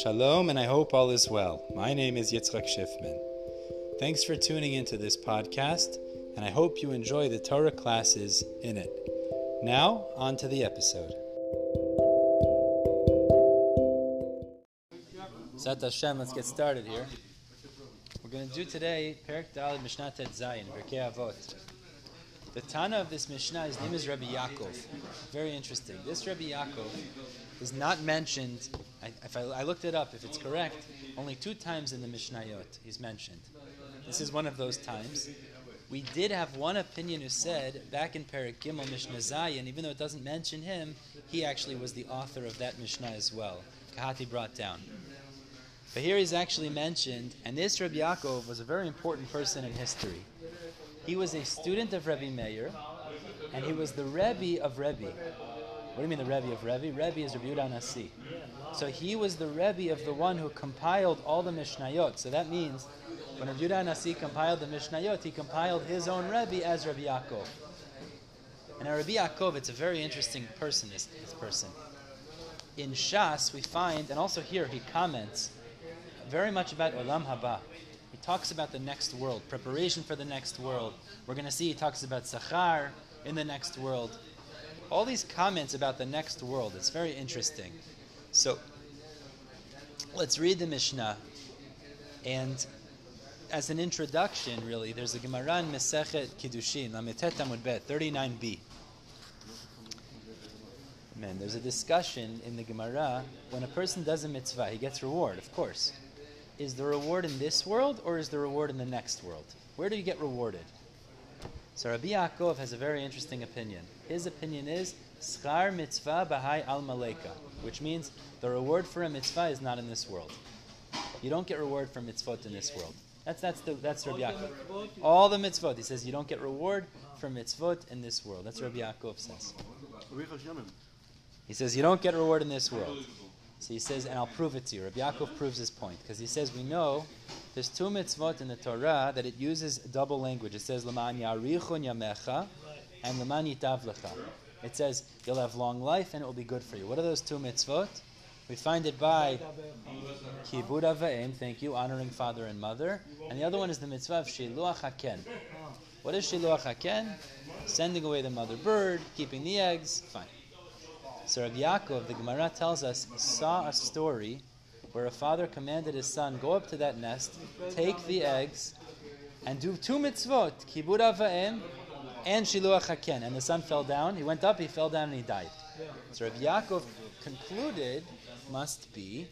Shalom, and I hope all is well. My name is Yitzchak Schiffman. Thanks for tuning into this podcast, and I hope you enjoy the Torah classes in it. Now, on to the episode. Zat Hashem, let's get started here. We're going to do today Perik Dalid Mishnah Tet Zayin, Pirkei Avot. The Tana of this Mishnah, his name is Rabbi Yaakov. Very interesting. This Rabbi Yaakov is not mentioned. I, if I, I, looked it up, if it's correct, only two times in the Mishnayot he's mentioned. This is one of those times. We did have one opinion who said back in Perik Gimel Mishnah Zayin, even though it doesn't mention him, he actually was the author of that Mishnah as well. Kahati brought down. But here he's actually mentioned, and this Rabbi Yaakov was a very important person in history. He was a student of Rebbe Meir, and he was the Rebbe of Rebbe. What do you mean the Rebbe of Rebbe? Rebbe is Rabbi Yehuda Nasi. So he was the Rebbe of the one who compiled all the Mishnayot. So that means when Yehuda Nasi compiled the Mishnayot, he compiled his own Rebbe as Rabbi Yaakov. And Rabbi Yaakov, it's a very interesting person, this, this person. In Shas, we find, and also here he comments very much about Olam Haba He talks about the next world, preparation for the next world. We're going to see he talks about Sachar in the next world. All these comments about the next world, it's very interesting. So let's read the Mishnah. And as an introduction, really, there's a Gemara in Mesechet Kiddushin, Lametet Amud Bet, 39b. Man, there's a discussion in the Gemara when a person does a mitzvah, he gets reward, of course is the reward in this world or is the reward in the next world? Where do you get rewarded? So Rabbi Yaakov has a very interesting opinion. His opinion is schar mitzvah bahai al maleka, which means the reward for a mitzvah is not in this world. You don't get reward for mitzvot in this world. That's that's the that's Rabbi Yaakov. All the mitzvot. He says you don't get reward for mitzvot in this world. That's Rabbi Yaakov says. He says you don't get reward in this world. So he says, and I'll prove it to you. Rabbi Yaakov proves his point because he says we know there's two mitzvot in the Torah that it uses double language. It says leman yarichun yamecha and leman yitavlecha. It says you'll have long life and it will be good for you. What are those two mitzvot? We find it by kibud avayim, thank you, honoring father and mother, and the other one is the mitzvah of shiluach haken. What is shiluach haken? Sending away the mother bird, keeping the eggs. Fine. So Rabbi Yaakov, the Gemara tells us, saw a story where a father commanded his son, go up to that nest, take the eggs, and do two mitzvot, kibud ava'im and shiluach haken. And the son fell down. He went up, he fell down, and he died. So Rabbi Yaakov concluded, must be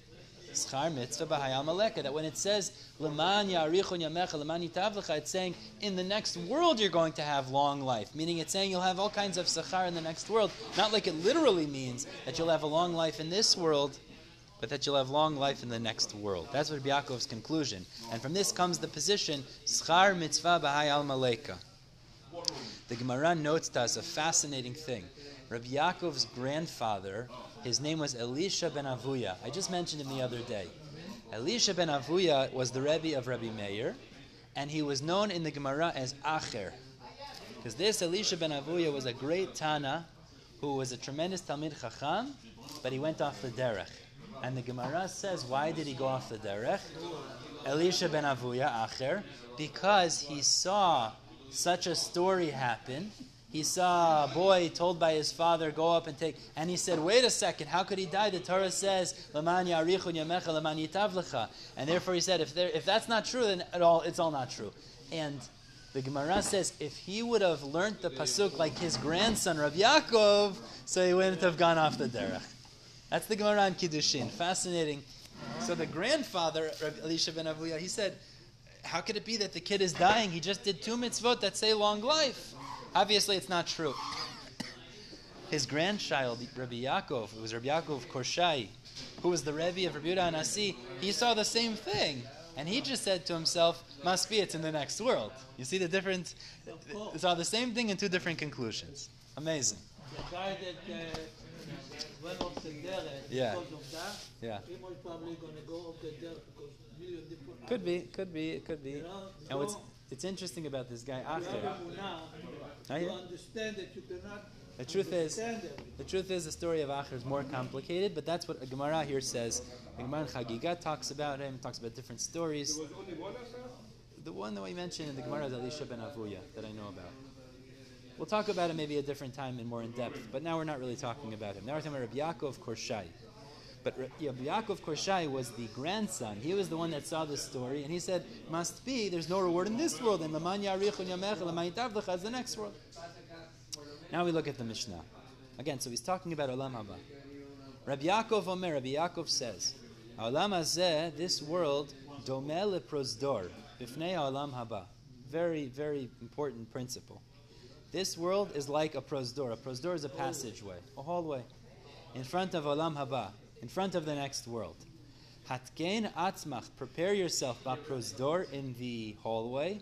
Schar mitzvah b'hayal maleka. That when it says leman yarichon yamecha leman yitavlecha, it's saying in the next world you're going to have long life. Meaning it's saying you'll have all kinds of sachar in the next world. Not like it literally means that you'll have a long life in this world, but that you'll have long life in the next world. That's what Yaakov's conclusion. And from this comes the position schar mitzvah b'hayal maleka. The Gemara notes to us a fascinating thing. Rabbi Yaakov's grandfather his name was Elisha ben Avuya. I just mentioned him the other day. Elisha ben Avuya was the Rebbe of Rabbi Meir, and he was known in the Gemara as Acher. Because this Elisha ben Avuya was a great Tana who was a tremendous Talmid Chacham, but he went off the derech. And the Gemara says, why did he go off the derech? Elisha ben Avuya, Acher, because he saw such a story happen he saw a boy told by his father, go up and take, and he said, wait a second, how could he die? The Torah says, yamecha. And therefore he said, if, there, if that's not true, then all, it's all not true. And the Gemara says, if he would have learned the Pasuk like his grandson, Rav Yaakov, so he wouldn't have gone off the derech. That's the Gemara in Kiddushin. Fascinating. So the grandfather, Rav Elisha ben Avuya, he said, how could it be that the kid is dying? He just did two mitzvot that say long life. Obviously, it's not true. His grandchild, Rabbi Yaakov, it was Rabbi Yaakov Korshai, who was the Rebbe of Rabbi Yehuda Nasi, he saw the same thing. And he just said to himself, must be it's in the next world. You see the difference? Saw the same thing in two different conclusions. Amazing. The guy that uh, went off the derech yeah. because of that, yeah. he was probably going to go off the derech because. Could be, could be, it could be. You know, and what's it's interesting about this guy you have Acher. You understand that you cannot The truth is, everything. the truth is, the story of Acher is more complicated, but that's what a Gemara here says. The Gemara in Chagiga talks about him, talks about different stories. There was only one affair? The one that we mentioned in the Gemara is Elisha ben Avuya that I know about. We'll talk about it maybe a different time and more in depth, but now we're not really talking about him. Now we're talking about Rabbi Yaakov Korshai. But Rabbi Yaakov Korshai was the grandson. He was the one that saw this story, and he said, "Must be there's no reward in this world, and laman yarichun is the next world." Now we look at the Mishnah. Again, so he's talking about Olam Haba. Rabbi Yaakov Omer, Rabbi Yaakov says, Olam Hazeh, this world, domeh leprosdor, bifnei Olam Haba. Very, very important principle. This world is like a prosdor. A prosdor is a passageway, a hallway, in front of Olam Haba, in front of the next world. Hatkein atzmach, prepare yourself, ba prosdor, in the hallway,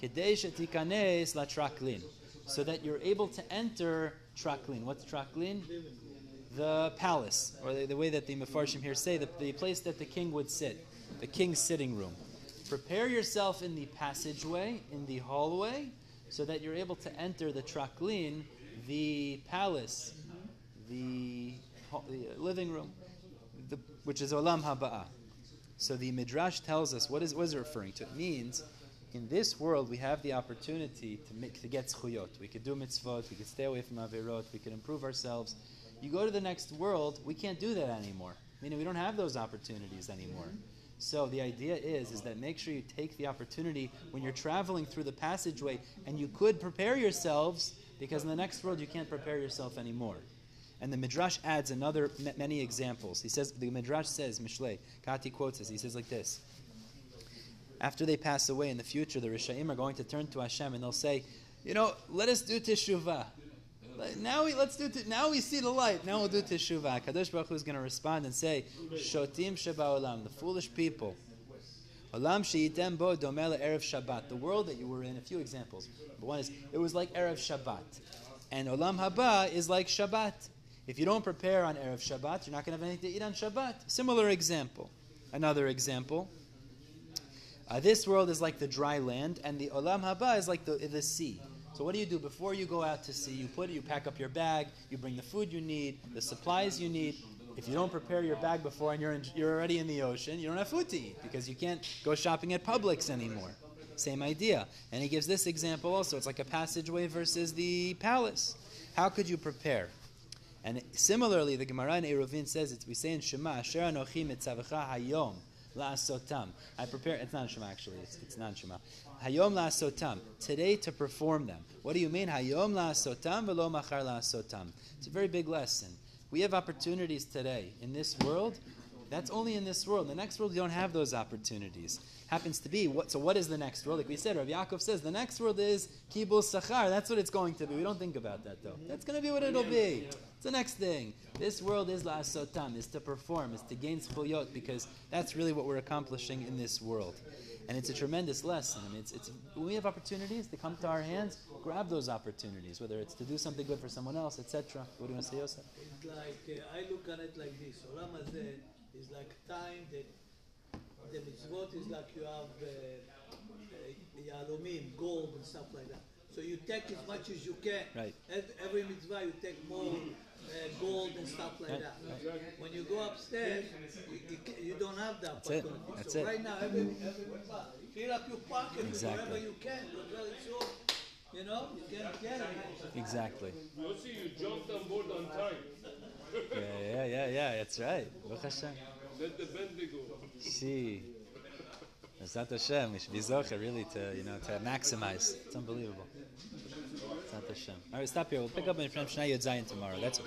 kedei shetikanes la traklin, so that you're able to enter traklin. What's traklin? The palace, or the, the way that the Mefarshim here say, the, the place that the king would sit, the king's sitting room. Prepare yourself in the passageway, in the hallway, so that you're able to enter the traklin, the palace, the, the uh, living room, the, which is olam haba'ah. So the midrash tells us what is what is it referring to? It means in this world we have the opportunity to make to get zchuyot. We could do mitzvot. We could stay away from averot. We could improve ourselves. You go to the next world, we can't do that anymore. Meaning we don't have those opportunities anymore. So the idea is is that make sure you take the opportunity when you're traveling through the passageway, and you could prepare yourselves because in the next world you can't prepare yourself anymore. And the Midrash adds another ma- many examples. He says the Midrash says Mishlei Kahati quotes this. He says like this: After they pass away in the future, the Rishaim are going to turn to Hashem and they'll say, "You know, let us do teshuvah." Now we let's do. T- now we see the light. Now we'll do teshuvah. Kadosh Baruch Hu is going to respond and say, "Shotim sheba the foolish people." Olam sheyitem bo domela erev Shabbat. The world that you were in. A few examples. One is it was like erev Shabbat, and olam haba is like Shabbat. If you don't prepare on erev Shabbat, you're not going to have anything to eat on Shabbat. Similar example. Another example. Uh, this world is like the dry land, and the olam haba is like the, the sea. So what do you do before you go out to sea? You put you pack up your bag, you bring the food you need, the supplies you need. If you don't prepare your bag before and you're in, you're already in the ocean, you don't have food to eat because you can't go shopping at Publix anymore. Same idea. And he gives this example also. It's like a passageway versus the palace. How could you prepare? And similarly, the Gemara in Eruvin says it. We say in Shema, "Asher anochi mitzavecha hayom la'asotam." I prepare. It's not Shema actually. It's, it's not Shema. Hayom la'asotam. Today to perform them. What do you mean? Hayom la'asotam velo machar la'asotam. It's a very big lesson. We have opportunities today in this world. That's only in this world. In the next world, you don't have those opportunities. Happens to be what? So, what is the next world? Like we said, Rabbi Yaakov says the next world is kibul sachar. That's what it's going to be. We don't think about that though. That's going to be what it'll be. It's the next thing. This world is la'asotam, is to perform, is to gain zchuyot, because that's really what we're accomplishing in this world. And it's a tremendous lesson. I mean, it's, it's, we have opportunities to come to our hands, grab those opportunities, whether it's to do something good for someone else, etc. What do you want to say, Yosef? It's like, uh, I look at it like this. Olam Hazeh is like time that the mitzvot is like you have uh, uh, yahalomim, gold and stuff like that. So you take as much as you can. Right. Every mitzvah you take more uh, gold and stuff like Right, that. When you go upstairs, you, you, you don't have that That's it. opportunity. That's so it. right now, every, every mitzvah, fill up your pocket with Exactly. whatever you can. Because very soon, you know, you can get it. Exactly. Yossi, you jumped on board on time. Yeah, yeah, yeah, yeah. That's right. Baruch See, Bezat Hashem, we should be zocher really to you know to maximize. It's unbelievable. Bezat Hashem. All right, stop here. We'll pick up in Shnei Yud Zayin tomorrow. That's.